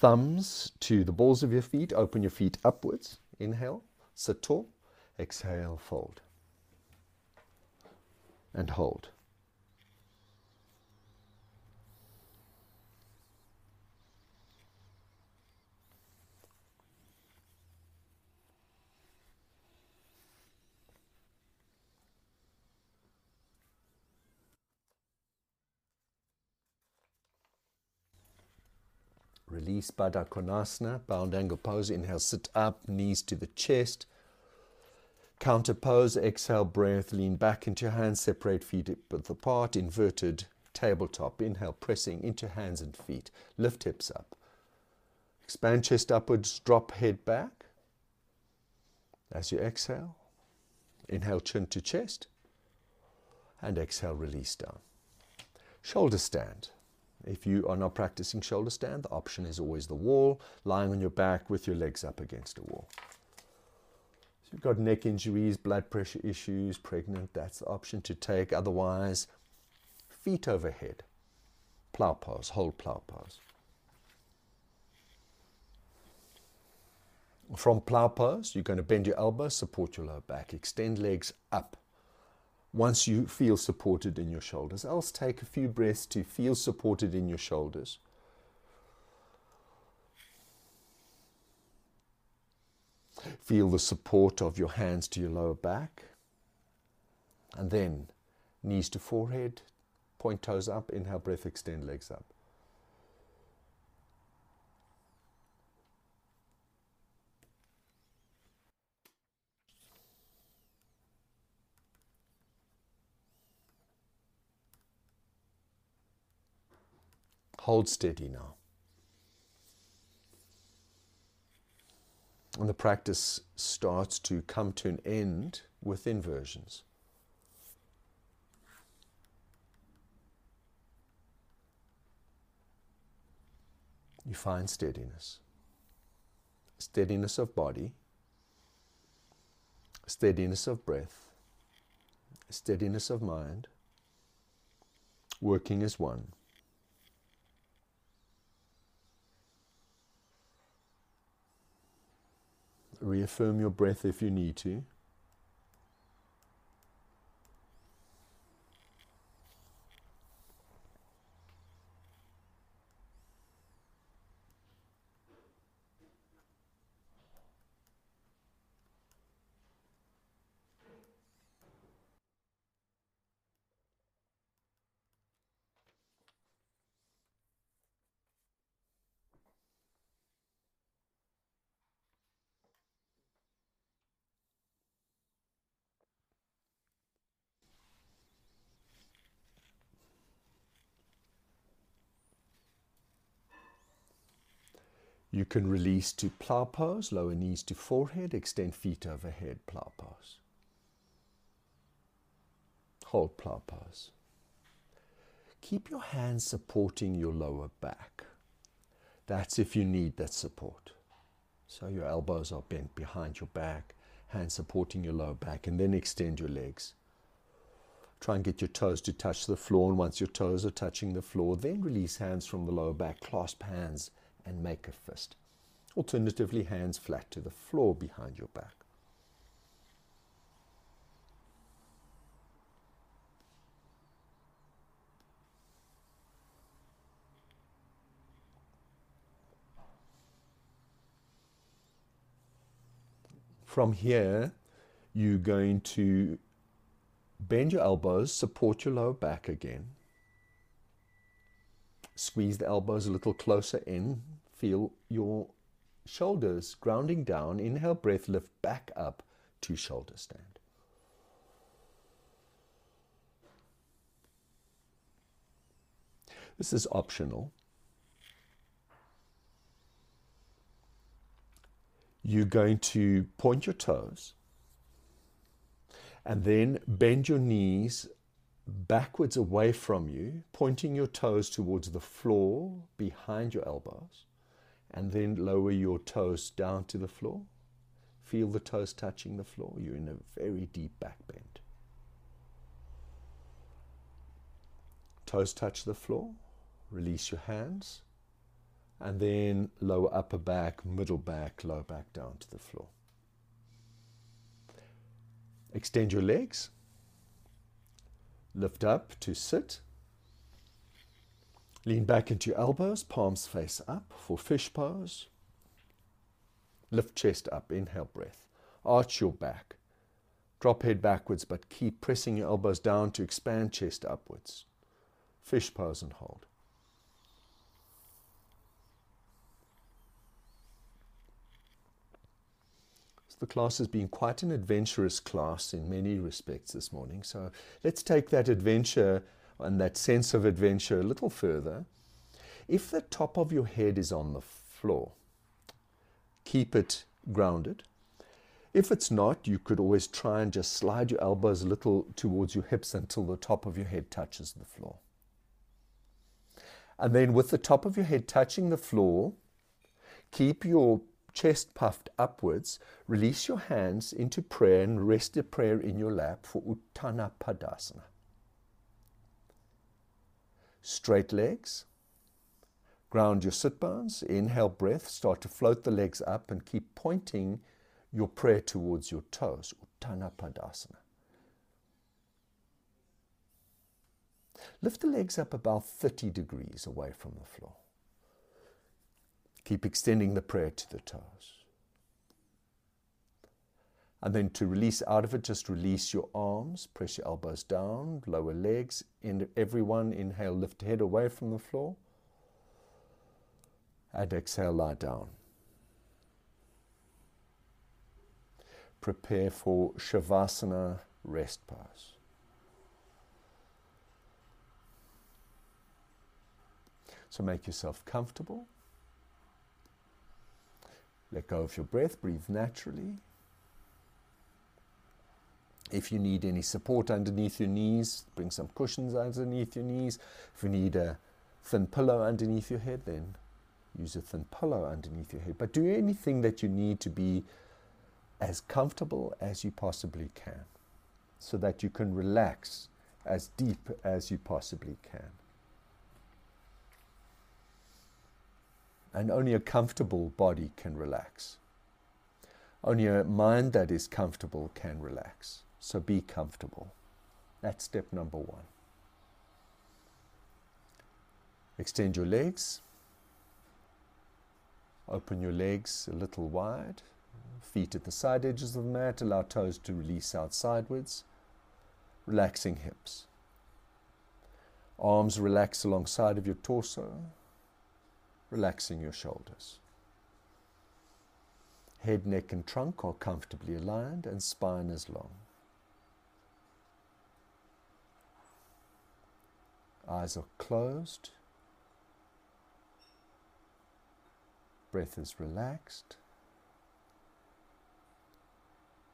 Thumbs to the balls of your feet. Open your feet upwards. Inhale, sit tall. Exhale, fold. And hold. Release Baddha Konasana, bound angle pose. Inhale, sit up, knees to the chest. Counter pose, exhale, breath, lean back into your hands, separate feet apart, inverted tabletop. Inhale, pressing into hands and feet. Lift hips up. Expand chest upwards, drop head back. As you exhale, inhale, chin to chest. And exhale, release down. Shoulder stand. If you are not practicing shoulder stand, the option is always the wall, lying on your back with your legs up against a wall. So you've got neck injuries, blood pressure issues, pregnant, that's the option to take. Otherwise, feet overhead, plow pose, hold plow pose. From plow pose, you're going to bend your elbows, support your lower back, extend legs up once you feel supported in your shoulders. Else take a few breaths to feel supported in your shoulders. Feel the support of your hands to your lower back. And then knees to forehead, point toes up, inhale, breath, extend legs up. Hold steady now. And the practice starts to come to an end with inversions. You find steadiness. Steadiness of body, steadiness of breath, steadiness of mind, working as one. Reaffirm your breath if you need to. Can release to plow pose, lower knees to forehead, extend feet overhead, plow pose. Hold plow pose. Keep your hands supporting your lower back. That's if you need that support. So your elbows are bent behind your back, hands supporting your lower back, and then extend your legs. Try and get your toes to touch the floor, and once your toes are touching the floor, then release hands from the lower back, clasp hands and make a fist. Alternatively, hands flat to the floor behind your back. From here, you're going to bend your elbows, support your lower back again. Squeeze the elbows a little closer in. Feel your shoulders grounding down. Inhale, breath, lift back up to shoulder stand. This is optional. You're going to point your toes and then bend your knees backwards away from you, pointing your toes towards the floor behind your elbows, and then lower your toes down to the floor. Feel the toes touching the floor. You're in a very deep back bend. Toes touch the floor. Release your hands. And then lower upper back, middle back, lower back down to the floor. Extend your legs. Lift up to sit. Lean back into your elbows, palms face up for fish pose. Lift chest up, inhale breath. Arch your back. Drop head backwards, but keep pressing your elbows down to expand chest upwards. Fish pose and hold. The class has been quite an adventurous class in many respects this morning. So let's take that adventure and that sense of adventure a little further. If the top of your head is on the floor, keep it grounded. If it's not, you could always try and just slide your elbows a little towards your hips until the top of your head touches the floor. And then, with the top of your head touching the floor, keep your chest puffed upwards, release your hands into prayer and rest the prayer in your lap for Uttana Padasana. Straight legs. Ground your sit bones. Inhale breath. Start to float the legs up and keep pointing your prayer towards your toes. Uttana Padasana. Lift the legs up about 30 degrees away from the floor. Keep extending the prayer to the toes. And then to release out of it, just release your arms, press your elbows down, lower legs. In everyone, inhale, lift head away from the floor. And exhale, lie down. Prepare for Shavasana rest pose. So make yourself comfortable. Let go of your breath, breathe naturally. If you need any support underneath your knees, bring some cushions underneath your knees. If you need a thin pillow underneath your head, then use a thin pillow underneath your head. But do anything that you need to be as comfortable as you possibly can so that you can relax as deep as you possibly can. And only a comfortable body can relax. Only a mind that is comfortable can relax. So be comfortable. That's step number one. Extend your legs. Open your legs a little wide. Feet at the side edges of the mat. Allow toes to release out sideways. Relaxing hips. Arms relax alongside of your torso. Relaxing your shoulders. Head, neck, and trunk are comfortably aligned, and spine is long. Eyes are closed. Breath is relaxed.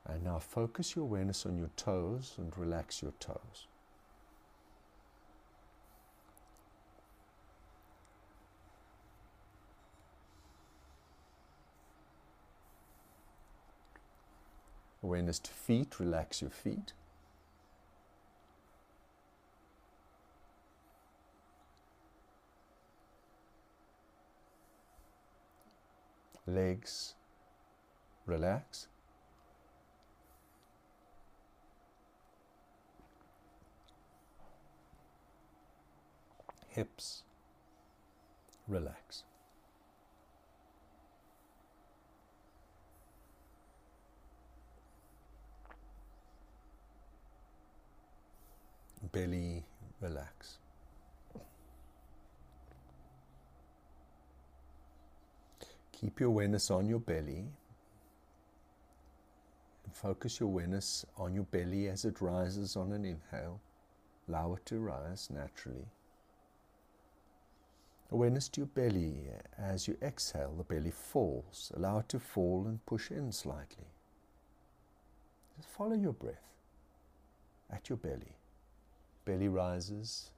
And now focus your awareness on your toes and relax your toes. Awareness to feet, relax your feet. legs relax. Hips relax. Belly relax. Keep your awareness on your belly. Focus your awareness on your belly as it rises on an inhale. Allow it to rise naturally. Awareness to your belly as you exhale, the belly falls. Allow it to fall and push in slightly. Just follow your breath at your belly. Belly rises,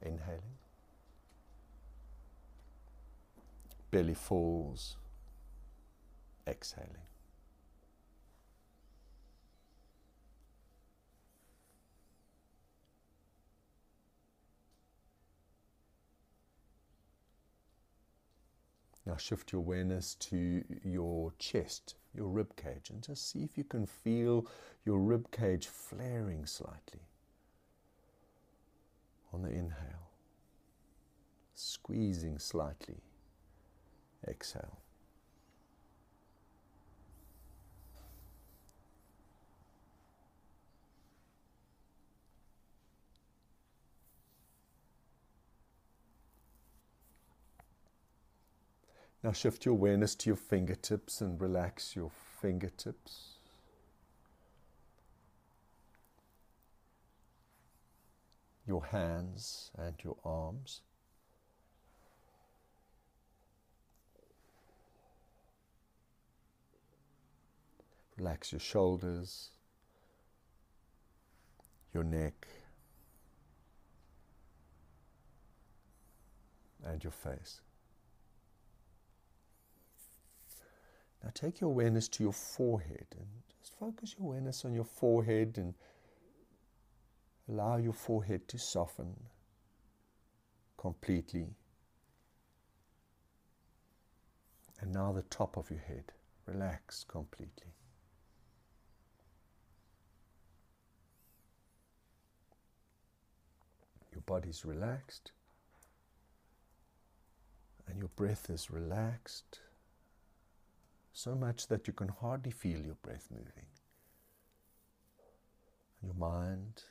inhaling. belly falls, exhaling. Now shift your awareness to your chest, your rib cage, and just see if you can feel your rib cage flaring slightly on the inhale, squeezing slightly Exhale. Now shift your awareness to your fingertips and relax your fingertips. Your hands and your arms. Relax your shoulders, your neck, and your face. Now take your awareness to your forehead and just focus your awareness on your forehead and allow your forehead to soften completely. And now the top of your head, relax completely. Your body's relaxed and your breath is relaxed so much that you can hardly feel your breath moving. Your mind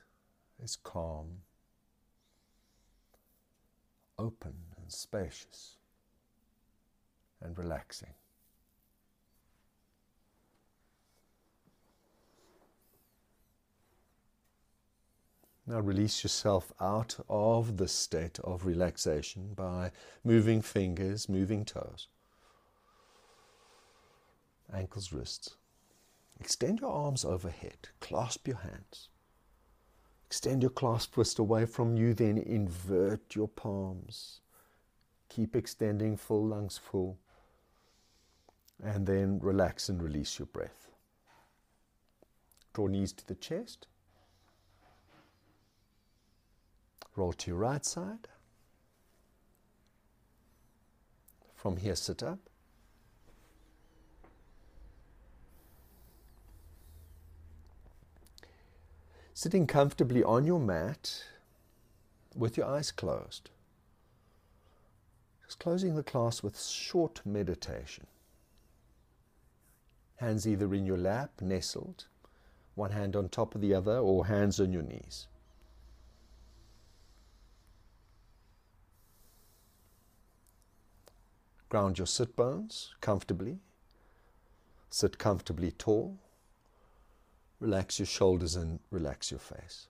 is calm, open and spacious and relaxing. Now release yourself out of the state of relaxation by moving fingers, moving toes, ankles, wrists. Extend your arms overhead, clasp your hands. Extend your clasp wrist away from you, then invert your palms. Keep extending full lungs full. And then relax and release your breath. Draw knees to the chest. Roll to your right side. From here, sit up. Sitting comfortably on your mat with your eyes closed. Just closing the class with short meditation. Hands either in your lap, nestled, one hand on top of the other, or hands on your knees. Ground your sit bones comfortably. Sit comfortably tall. Relax your shoulders and relax your face.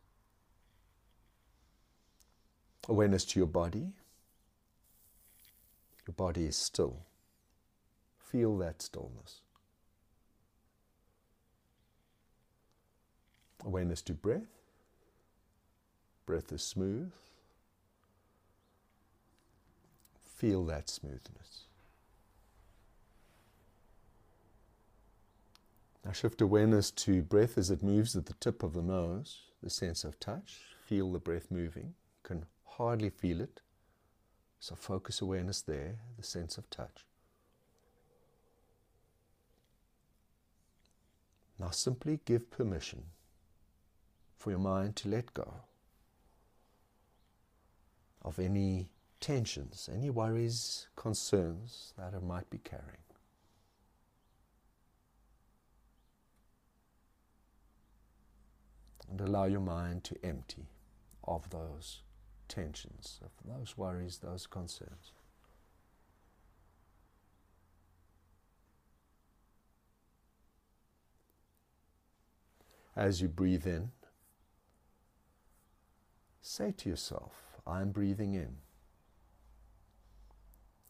Awareness to your body. Your body is still. Feel that stillness. Awareness to breath. Breath is smooth. Feel that smoothness. Now shift awareness to breath as it moves at the tip of the nose, the sense of touch. Feel the breath moving. Can hardly feel it. So focus awareness there, the sense of touch. Now simply give permission for your mind to let go of any tensions, any worries, concerns that it might be carrying. And allow your mind to empty of those tensions, of those worries, those concerns. As you breathe in, say to yourself, I'm breathing in.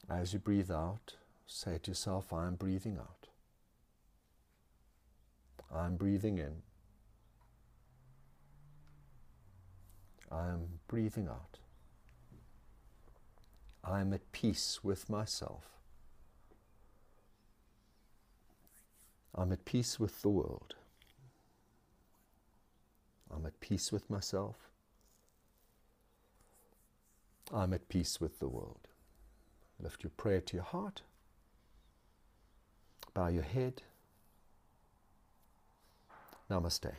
As you breathe out, say to yourself, I'm breathing out. I'm breathing in. I'm breathing out. I'm at peace with myself. I'm at peace with the world. I'm at peace with myself. I'm at peace with the world. Lift your prayer to your heart. Bow your head. Namaste.